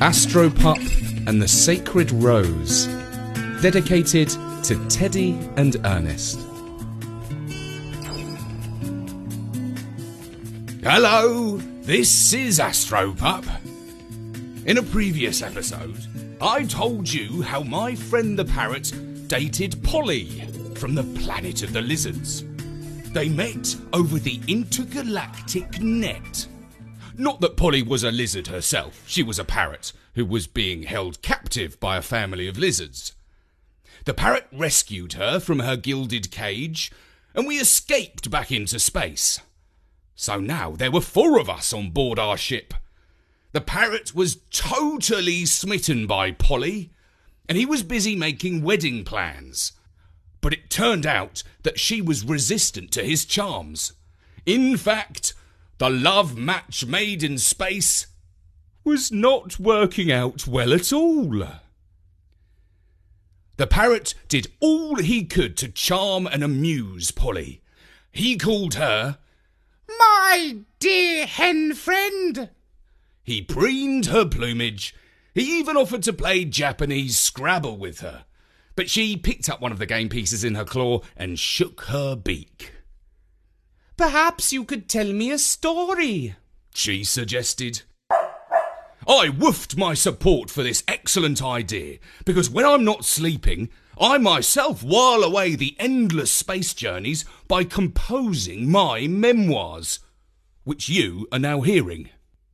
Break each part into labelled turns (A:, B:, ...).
A: Astropup and the Sacred Rose, dedicated to Teddy and Ernest.
B: Hello, this is Astropup. In a previous episode, I told you how my friend the parrot dated Polly from the planet of the lizards. They met over the intergalactic net. Not that Polly was a lizard herself, she was a parrot who was being held captive by a family of lizards. The parrot rescued her from her gilded cage, and we escaped back into space. So now there were four of us on board our ship. The parrot was totally smitten by Polly, and he was busy making wedding plans. But it turned out that she was resistant to his charms. In fact, the love match made in space was not working out well at all. The parrot did all he could to charm and amuse Polly. He called her
C: My dear hen friend.
B: He preened her plumage. He even offered to play Japanese Scrabble with her. But she picked up one of the game pieces in her claw and shook her beak.
A: Perhaps you could tell me a story,
B: she suggested. I woofed my support for this excellent idea because when I'm not sleeping, I myself while away the endless space journeys by composing my memoirs, which you are now hearing.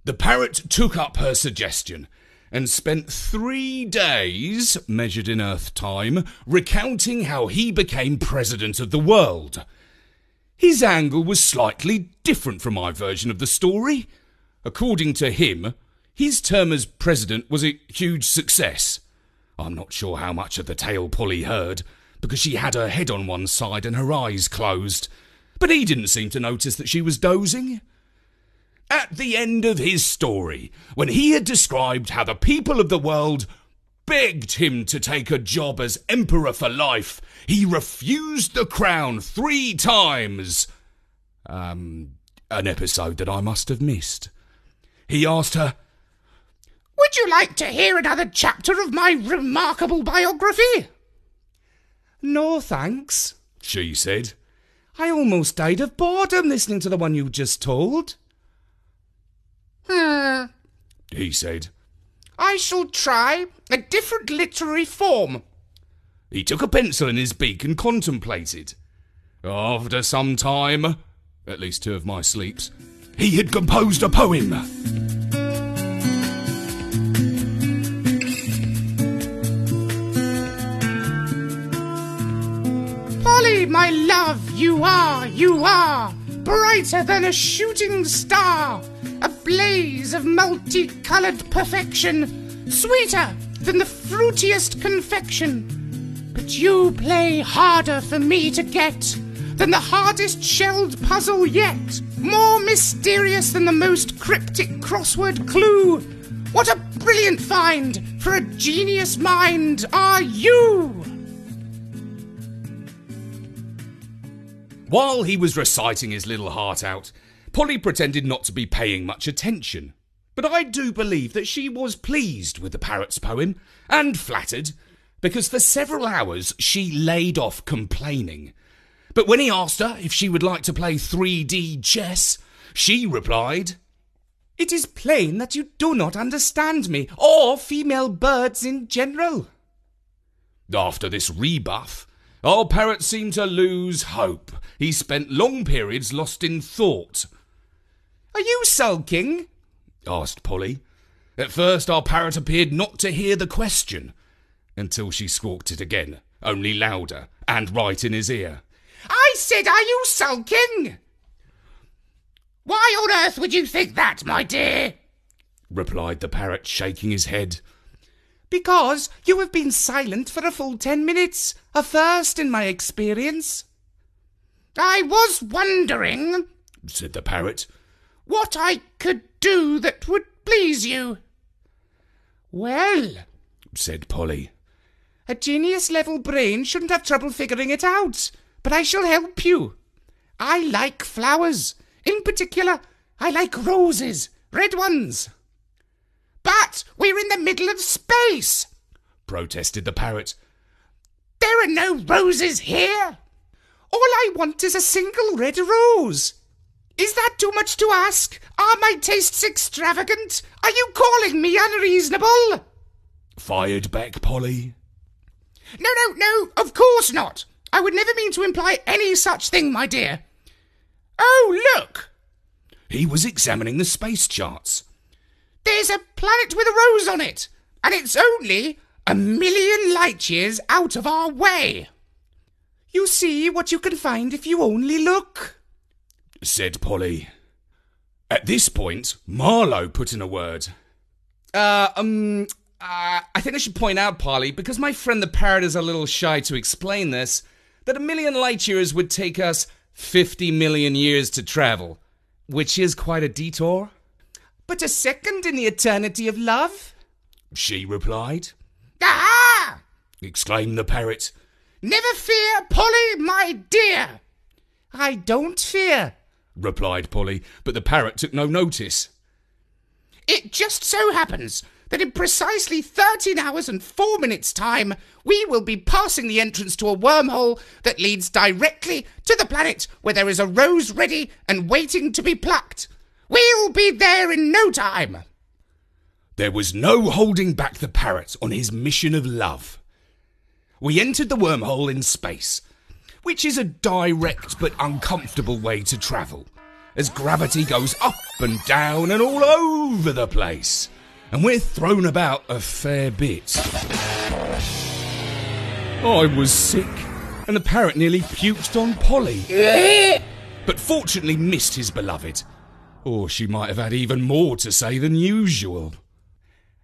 B: The parrot took up her suggestion and spent three days, measured in Earth time, recounting how he became president of the world. His angle was slightly different from my version of the story. According to him, his term as president was a huge success. I'm not sure how much of the tale Polly heard, because she had her head on one side and her eyes closed, but he didn't seem to notice that she was dozing. At the end of his story, when he had described how the people of the world begged him to take a job as emperor for life, he refused the crown three times. Um, an episode that I must have missed. He asked her,
C: would you like to hear another chapter of my remarkable biography?
A: No, thanks,
B: she said.
A: I almost died of boredom listening to the one you just told.
C: Hmm,
B: he said.
C: I shall try a different literary form.
B: He took a pencil in his beak and contemplated. After some time, at least two of my sleeps, he had composed a poem.
C: Polly, my love, you are, you are brighter than a shooting star, blaze of multicoloured perfection, sweeter than the fruitiest confection. But you play harder for me to get than the hardest shelled puzzle yet, more mysterious than the most cryptic crossword clue. What a brilliant find for a genius mind are you!
B: While he was reciting his little heart out, Polly pretended not to be paying much attention. But I do believe that she was pleased with the parrot's poem, and flattered, because for several hours she laid off complaining. But when he asked her if she would like to play 3D chess, she replied,
A: It is plain that you do not understand me, or female birds in general.
B: After this rebuff, our parrot seemed to lose hope. He spent long periods lost in thought.
A: Are you sulking?
B: asked Polly. At first, our parrot appeared not to hear the question, until she squawked it again, only louder, and right in his ear.
C: I said, Are you sulking? Why on earth would you think that, my dear?
B: replied the parrot, shaking his head.
A: Because you have been silent for a full ten minutes, a first in my experience.
C: I was wondering,
B: said the parrot,
C: what I could do that would please you.
A: Well,
B: said Polly,
A: a genius level brain shouldn't have trouble figuring it out, but I shall help you. I like flowers. In particular, I like roses, red ones.
C: But we're in the middle of space.
B: protested the parrot.
C: There are no roses here. All I want is a single red rose. Is that too much to ask? Are my tastes extravagant? Are you calling me unreasonable?
B: Fired back Polly.
C: No, no, no, of course not. I would never mean to imply any such thing, my dear. Oh, look!
B: He was examining the space charts.
C: There's a planet with a rose on it, and it's only a million light years out of our way. You see what you can find if you only look.
B: Said Polly. At this point, Marlowe put in a word.
A: Uh, um, uh, I think I should point out, Polly, because my friend the parrot is a little shy to explain this, that a million light years would take us 50 million years to travel, which is quite a detour. But a second in the eternity of love?
B: She replied.
C: Ah!
B: Exclaimed the parrot.
C: Never fear, Polly, my dear.
A: I don't fear.
B: Replied Polly, but the parrot took no notice.
C: It just so happens that in precisely 13 hours and 4 minutes' time, we will be passing the entrance to a wormhole that leads directly to the planet where there is a rose ready and waiting to be plucked. We'll be there in no time.
B: There was no holding back the parrot on his mission of love. We entered the wormhole in space, which is a direct but uncomfortable way to travel, as gravity goes up and down and all over the place, and we're thrown about a fair bit. I was sick, and the parrot nearly puked on Polly, but fortunately missed his beloved, or she might have had even more to say than usual.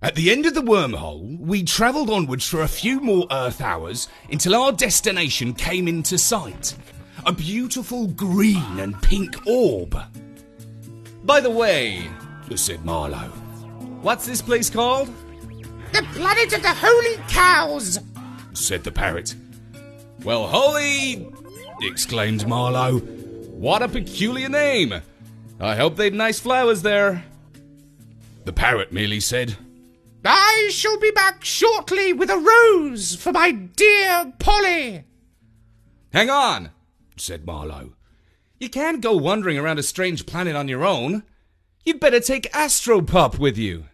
B: At the end of the wormhole, we travelled onwards for a few more Earth hours until our destination came into sight. A beautiful green and pink orb,
A: By the way,
B: said Marlowe.
A: what's this place called?
C: The planet of the holy cows.
B: said the parrot. Well, holy! exclaimed Marlowe.
A: What a peculiar name. I hope they've nice flowers there.
B: The parrot merely said,
C: I shall be back shortly with a rose for my dear Polly.
A: Hang on.
B: said Marlowe.
A: You can't go wandering around a strange planet on your own. You'd better take Astropup with you.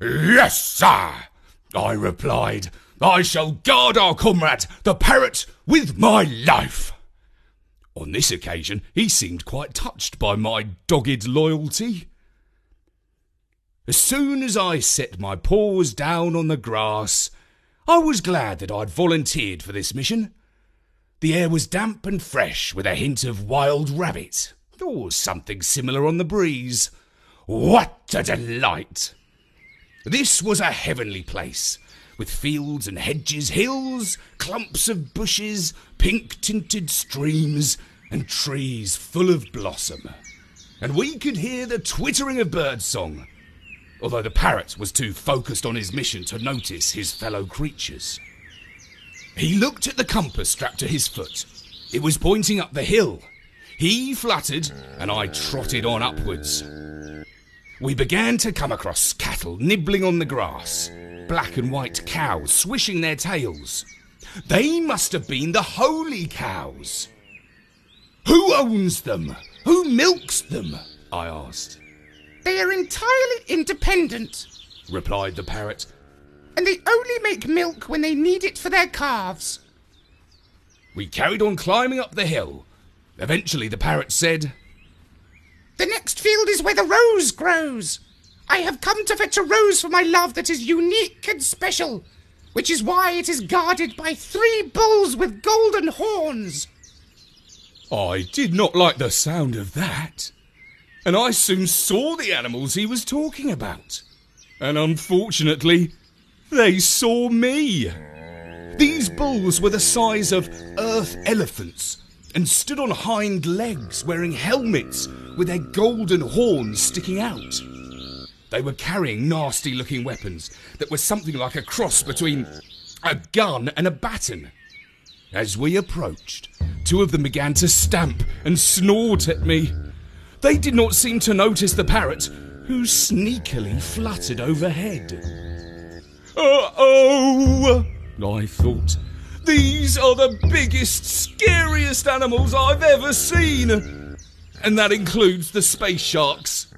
B: Yes, sir, I replied. I shall guard our comrade, the parrot, with my life. On this occasion, he seemed quite touched by my dogged loyalty. As soon as I set my paws down on the grass, I was glad that I'd volunteered for this mission. The air was damp and fresh with a hint of wild rabbit, or something similar on the breeze. What a delight! This was a heavenly place, with fields and hedges, hills, clumps of bushes, pink tinted streams, and trees full of blossom. And we could hear the twittering of birdsong, although the parrot was too focused on his mission to notice his fellow creatures. He looked at the compass strapped to his foot. It was pointing up the hill. He fluttered, and I trotted on upwards. We began to come across cattle nibbling on the grass, black and white cows swishing their tails. They must have been the holy cows. Who owns them? Who milks them? I asked.
C: They are entirely independent,
B: Replied the parrot.
C: and they only make milk when they need it for their calves.
B: We carried on climbing up the hill. Eventually, the parrot said,
C: The next field is where the rose grows. I have come to fetch a rose for my love that is unique and special, which is why it is guarded by three bulls with golden horns.
B: I did not like the sound of that. And I soon saw the animals he was talking about. And unfortunately, they saw me. These bulls were the size of earth elephants and stood on hind legs wearing helmets with their golden horns sticking out. They were carrying nasty looking weapons that were something like a cross between a gun and a baton. As we approached, two of them began to stamp and snort at me. They did not seem to notice the parrot, who sneakily fluttered overhead. Uh oh! I thought. These are the biggest, scariest animals I've ever seen! And that includes the space sharks.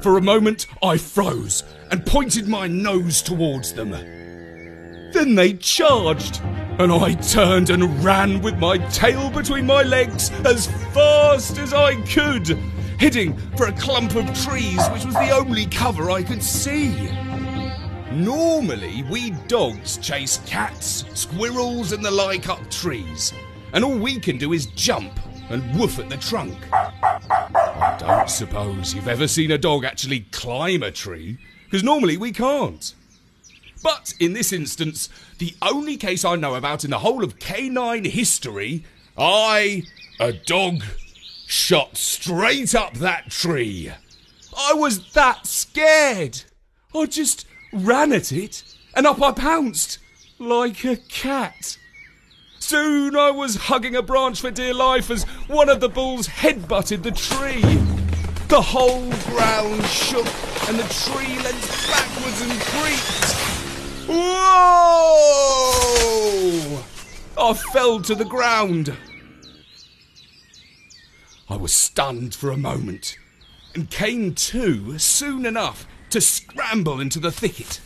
B: For a moment, I froze and pointed my nose towards them. Then they charged, and I turned and ran with my tail between my legs as fast as I could, heading for a clump of trees which was the only cover I could see. Normally, we dogs chase cats, squirrels, and the like up trees, and all we can do is jump and woof at the trunk. I don't suppose you've ever seen a dog actually climb a tree, because normally we can't. But in this instance, the only case I know about in the whole of canine history, I, a dog, shot straight up that tree. I was that scared. I just ran at it, and up I pounced, like a cat. Soon I was hugging a branch for dear life as one of the bulls head-butted the tree. The whole ground shook, and the tree leant backwards and creaked. Whoa! I fell to the ground. I was stunned for a moment and came to soon enough to scramble into the thicket.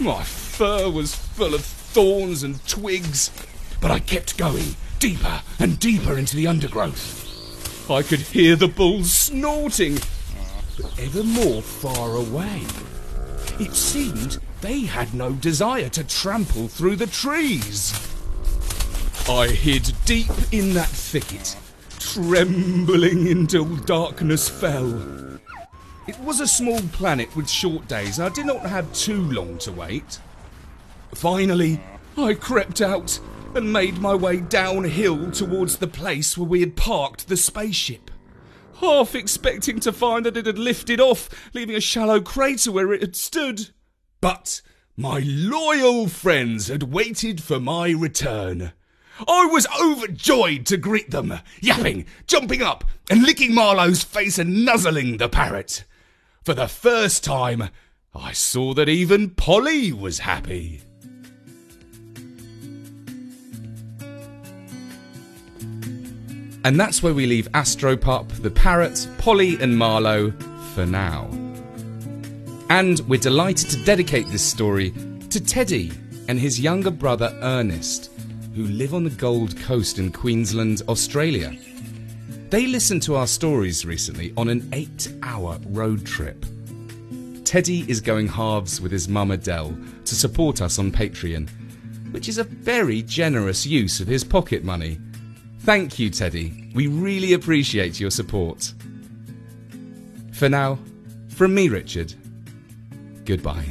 B: My fur was full of thorns and twigs, but I kept going deeper and deeper into the undergrowth. I could hear the bulls snorting, but ever more far away. It seemed they had no desire to trample through the trees. I hid deep in that thicket, trembling until darkness fell. It was a small planet with short days, and I did not have too long to wait. Finally, I crept out and made my way downhill towards the place where we had parked the spaceship, half expecting to find that it had lifted off, leaving a shallow crater where it had stood. But my loyal friends had waited for my return. I was overjoyed to greet them, yapping, jumping up, and licking Marlowe's face and nuzzling the parrot. For the first time, I saw that even Polly was happy.
A: And that's where we leave Astropup, the parrot, Polly, and Marlowe for now. And we're delighted to dedicate this story to Teddy and his younger brother Ernest, who live on the Gold Coast in Queensland, Australia. They listened to our stories recently on an eight hour road trip. Teddy is going halves with his mum Adele to support us on Patreon, which is a very generous use of his pocket money. Thank you, Teddy. We really appreciate your support. For now, from me, Richard, goodbye.